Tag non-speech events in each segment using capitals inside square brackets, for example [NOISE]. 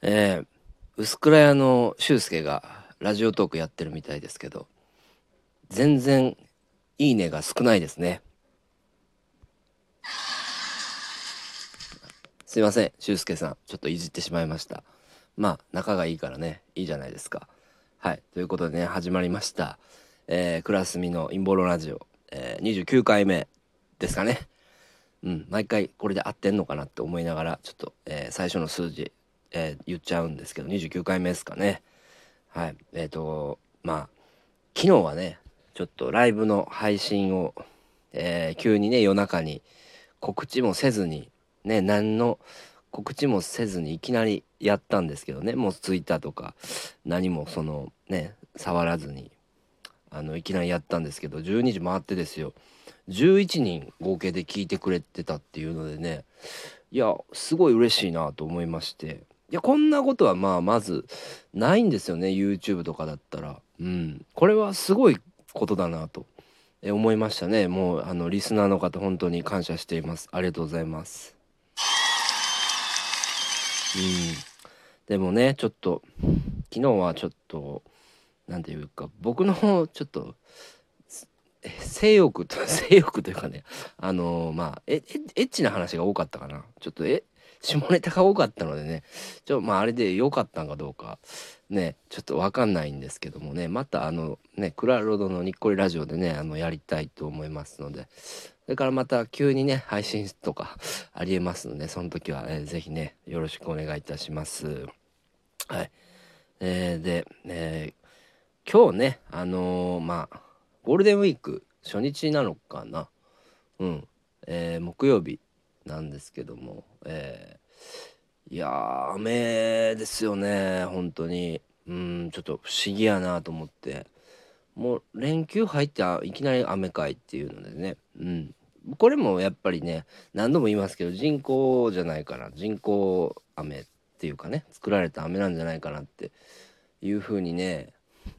えー、薄倉屋の俊介がラジオトークやってるみたいですけど、全然いいねが少ないですね。すいません、俊介さん。ちょっといじってしまいました。まあ、仲がいいからね、いいじゃないですか。はい。ということでね、始まりました。えー、クラスミの陰謀論ラジオ、えー、29回目ですかね。うん、毎回これで合ってんのかなって思いながら、ちょっと、えー、最初の数字えー、言っちゃうんですけど29回目ですかね。はい。えっ、ー、とまあ昨日はねちょっとライブの配信を、えー、急にね夜中に告知もせずにね何の告知もせずにいきなりやったんですけどねもうツイッターとか何もそのね触らずにあのいきなりやったんですけど12時回ってですよ。11人合計で聞いてくれてたっていうのでねいやすごい嬉しいなと思いまして。いやこんなことはまあまずないんですよね。YouTube とかだったら。うん。これはすごいことだなと。思いましたね。もうあのリスナーの方本当に感謝しています。ありがとうございます。うん。でもねちょっと昨日はちょっと何て言うか僕のちょっと性欲と [LAUGHS] 性欲というかね。あのー、まあエッチな話が多かったかな。ちょっとえ下ネタが多かったのでね。ちょまああれで良かったんかどうか。ねちょっと分かんないんですけどもね。またあのねクラロードのにっこりラジオでねあのやりたいと思いますので。それからまた急にね配信とかありえますのでその時は、えー、ぜひねよろしくお願いいたします。はい。えー、で、えー、今日ねあのー、まあゴールデンウィーク初日なのかな。うん。えー、木曜日。なんですけども、えー、いや雨ですよね本当に。うんちょっと不思議やなと思って。もう連休入っていきなり雨かいっていうのでね。うん。これもやっぱりね何度も言いますけど人工じゃないかな人工雨っていうかね作られた雨なんじゃないかなっていうふうにね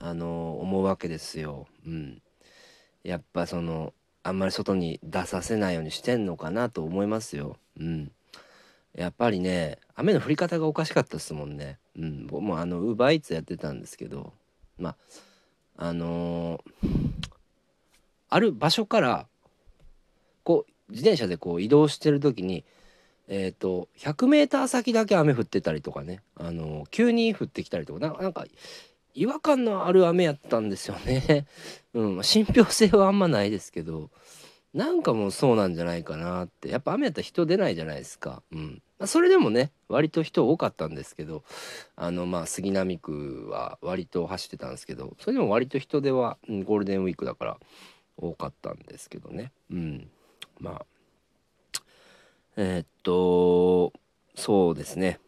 あの思うわけですよ。うん、やっぱそのあんまり外に出させないようにしてんのかなと思いますよ。うん。やっぱりね、雨の降り方がおかしかったですもんね。うん。僕もあの、ウーバーイーツやってたんですけど、まあ、あのー、ある場所から、こう、自転車でこう移動してる時に、えっ、ー、と、100メーター先だけ雨降ってたりとかね、あのー、急に降ってきたりとか、なんか、違和感のある雨やったんですよね。[LAUGHS] うん、信憑性はあんまないですけど、なんかもうそうなんじゃないかなって。やっぱ雨やったら人出ないじゃないですか。うんま。それでもね、割と人多かったんですけど、あの、まあ、杉並区は割と走ってたんですけど、それでも割と人出は、うん、ゴールデンウィークだから多かったんですけどね。うん。まあ、えー、っと、そうですね。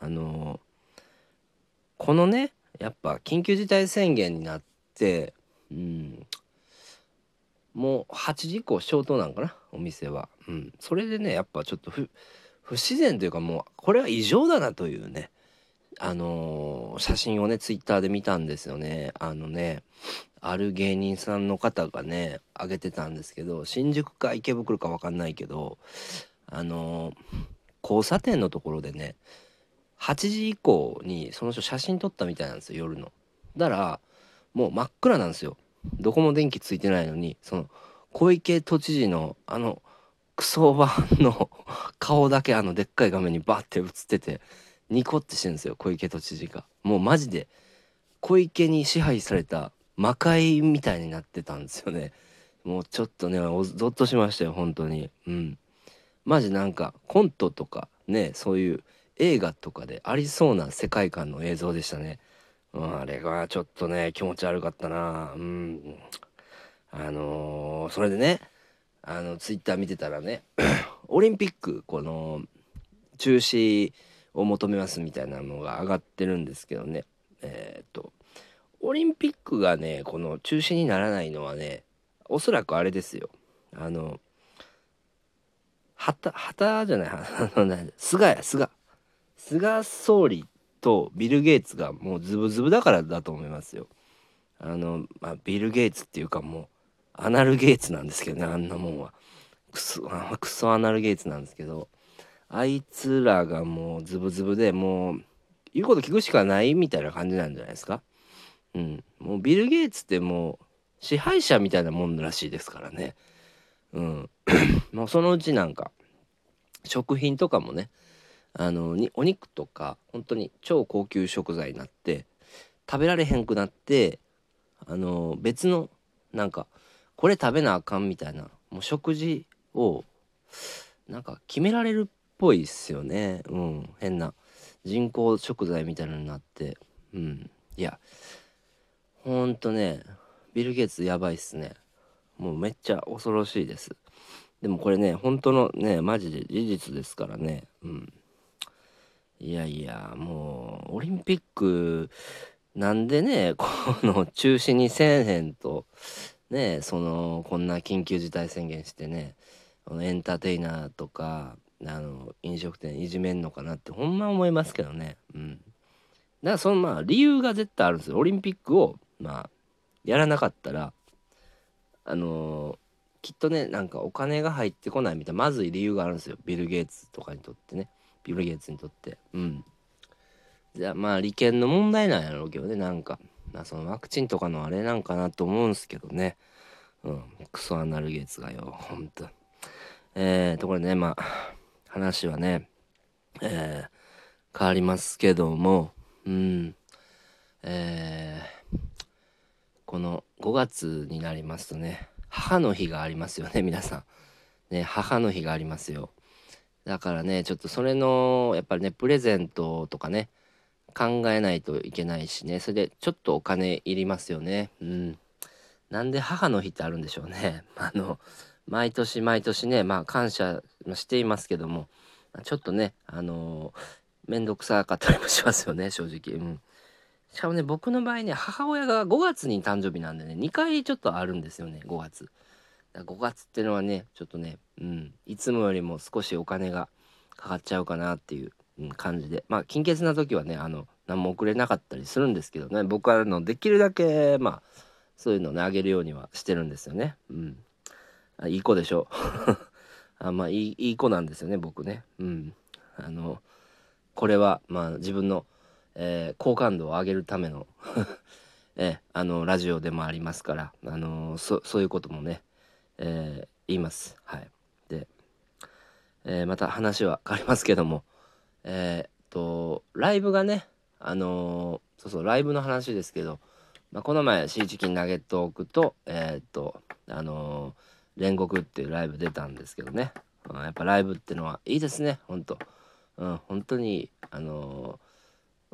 あの、このね、やっぱ緊急事態宣言になってうんもう8時以降消灯なんかなお店は。うん。それでねやっぱちょっと不自然というかもうこれは異常だなというねあのー、写真をねツイッターで見たんですよね。あのねある芸人さんの方がね上げてたんですけど新宿か池袋か分かんないけどあのー、交差点のところでね8時以降にその人写真撮ったみたいなんですよ夜の。だからもう真っ暗なんですよ。どこも電気ついてないのにその小池都知事のあのクソバの顔だけあのでっかい画面にバッて映っててニコってしてるんですよ小池都知事が。もうマジで小池に支配された魔界みたいになってたんですよね。もうちょっとねゾッとしましたよ本当に。うん。マジなんかコントとかねそういう映画とかでありそうな世界観の映像でしたね。うん、あれがちょっとね気持ち悪かったな。うん。あのー、それでねあのツイッター見てたらね [COUGHS] オリンピックこの中止を求めますみたいなのが上がってるんですけどねえっ、とオリンピックがねこの中止にならないのはねおそらくあれですよあの旗旗じゃない菅や菅菅総理とビル・ゲイツがもうズブズブだからだと思いますよ。あの、まあ、ビル・ゲイツっていうかもうアナル・ゲイツなんですけどねあんなもんは。クソクソアナル・ゲイツなんですけどあいつらがもうズブズブでもう言うこと聞くしかないみたいな感じなんじゃないですか。うん、もうビル・ゲイツってもう支配者みたいなもんらしいですからね。うん、[CLEARS THROAT] もうそのうちなんか食品とかもねあのにお肉とか本当に超高級食材になって食べられへんくなってあの別のなんかこれ食べなあかんみたいなもう食事をなんか決められるっぽいっすよね。うん。変な人工食材みたいなのになって。うん。いやほんとねビル・ゲイツやばいっすね。もうめっちゃ恐ろしいです。でもこれね本当のねマジで事実ですからね。うん。いやいやもうオリンピックなんでねこの中止にせえへんと。ねそのこんな緊急事態宣言してねエンターテイナーとかあの飲食店いじめんのかなってほんま思いますけどね。うん。だからそのまあ理由が絶対あるんですよ。オリンピックをまあやらなかったらあのー、きっとねなんかお金が入ってこないみたいなまずい理由があるんですよ。ビル・ゲイツとかにとってね。ビル・ゲイツにとって。うん。じゃあまあ利権の問題なんやろうけどね。なんか、まあ、そのワクチンとかのあれなんかなと思うんすけどね。うん。クソアナルゲイツがよ。ほんと。えーところでねまあ話はねえー、変わりますけども。うん。えー、この5月になりますとね母の日がありますよね皆さん。ね母の日がありますよ。だからねちょっとそれのやっぱりねプレゼントとかね考えないといけないしね。それでちょっとお金いりますよね。うん。なんで母の日ってあるんでしょうね。[LAUGHS] あの毎年毎年ねまあ感謝していますけども。ちょっとねあの面倒くさかったりもしますよね正直。うん。しかもね僕の場合ね母親が5月に誕生日なんでね2回ちょっとあるんですよね5月。5月っていうのはねちょっとねうんいつもよりも少しお金がかかっちゃうかなっていう感じで。まあ金欠な時はねあの何も送れなかったりするんですけどね。僕はあのできるだけまあそういうのねあげるようにはしてるんですよね。うん。あいい子でしょ？[LAUGHS] あまあいいいい子なんですよね僕ね。うん。あのこれはまあ自分の、えー、好感度を上げるための [LAUGHS] えあのラジオでもありますからあのそそういうこともね、えー、言います。はい。で、えー、また話は変わりますけども。え、っとライブがねあの、そうそうライブの話ですけど、まあ、この前シーチキンナゲットオークとえ、っとあの煉獄っていうライブ出たんですけどね、うん、やっぱライブってのはいいですねほんと、うん、本当にあの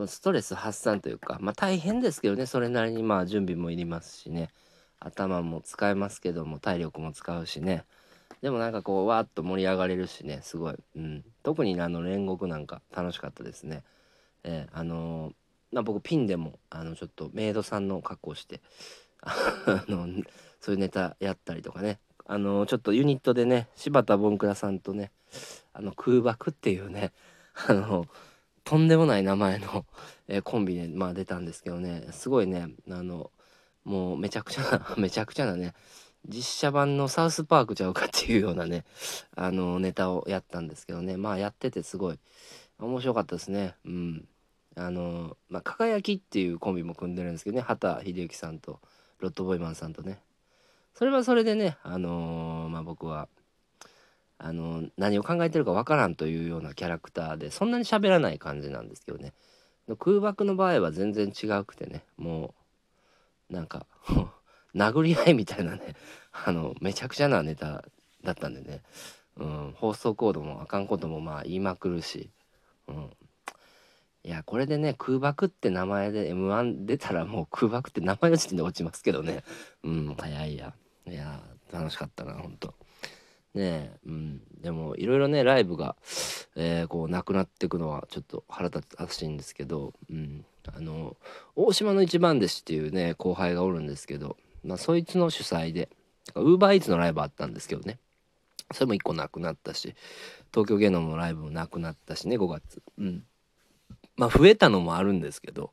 ストレス発散というかまあ大変ですけどねそれなりにまあ準備もいりますしね。頭も使えますけども体力も使うしね。でもなんかこうわーっと盛り上がれるしねすごい、うん、特にあの煉獄なんか楽しかったですね。えー、あのー、まあ、僕ピンでもあのちょっとメイドさんの格好して [LAUGHS] あのそういうネタやったりとかね。あのー、ちょっとユニットでね柴田ボンクラさんとねあの空爆っていうねあのとんでもない名前の、えー、コンビで、まあ、出たんですけどね。すごいねあのもうめちゃくちゃな [LAUGHS] めちゃくちゃなね実写版のサウスパークちゃうかっていうようなねあのネタをやったんですけどね。まあやっててすごい面白かったですね。うん。あのまあ輝きっていうコンビも組んでるんですけどね。畑秀之さんとロッドボイマンさんとね。それはそれでねあのー、まあ僕はあのー、何を考えてるかわからんというようなキャラクターでそんなに喋らない感じなんですけどね。空爆の場合は全然違くてねもうなんか [LAUGHS] 殴り合いみたいなね [LAUGHS] あのめちゃくちゃなネタだったんでね、うん、放送コードもあかんこともまあ言いまくるし、うん、いやこれでね空爆って名前で m 1出たらもう空爆って名前の時点で落ちますけどね。うん早いや。いや楽しかったなほんと。ねえ、うん、でもいろいろねライブが、えー、こうなくなっていくのはちょっと腹立つしいんですけど、うん、あの大島の一番弟子っていうね後輩がおるんですけどまあ、そいつの主催でウーバーイーツのライブあったんですけどね。それも1個なくなったし東京芸能のライブもなくなったしね5月。うん。まあ増えたのもあるんですけど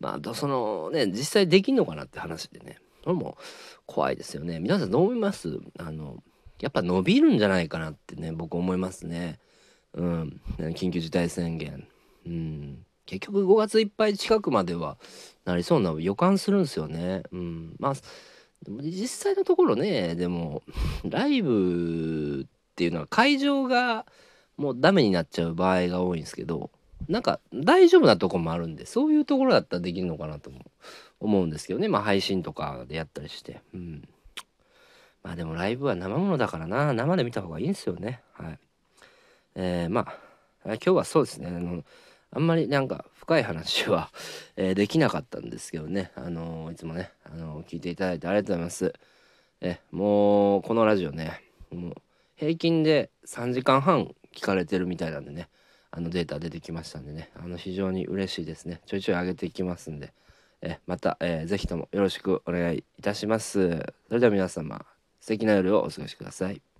まあそのね実際できんのかなって話でね。それも怖いですよね。皆さんどう思います？あのやっぱ伸びるんじゃないかなってね僕思いますね。うん。緊急事態宣言。うん。結局5月いっぱい近くまではなりそうな予感するんですよね。うん、まあ実際のところねでもライブっていうのは会場がもうダメになっちゃう場合が多いんですけどなんか大丈夫なとこもあるんでそういうところだったらできるのかなと思うんですけどね。まあ配信とかでやったりして。うん。まあでもライブは生ものだからな。生で見た方がいいんですよね。はい。えー、まあ今日はそうですね。あのあんまりなんか深い話は [LAUGHS] えー、できなかったんですけどね。あのー、いつもね、あの聞いていただいてありがとうございます。えもうこのラジオねもう平均で3時間半聞かれてるみたいなんでねあのデータ出てきましたんでねあの非常に嬉しいですね。ちょいちょい上げていきますんでえまた、えー、ぜひともよろしくお願いいたします。それでは皆様素敵な夜をお過ごしください。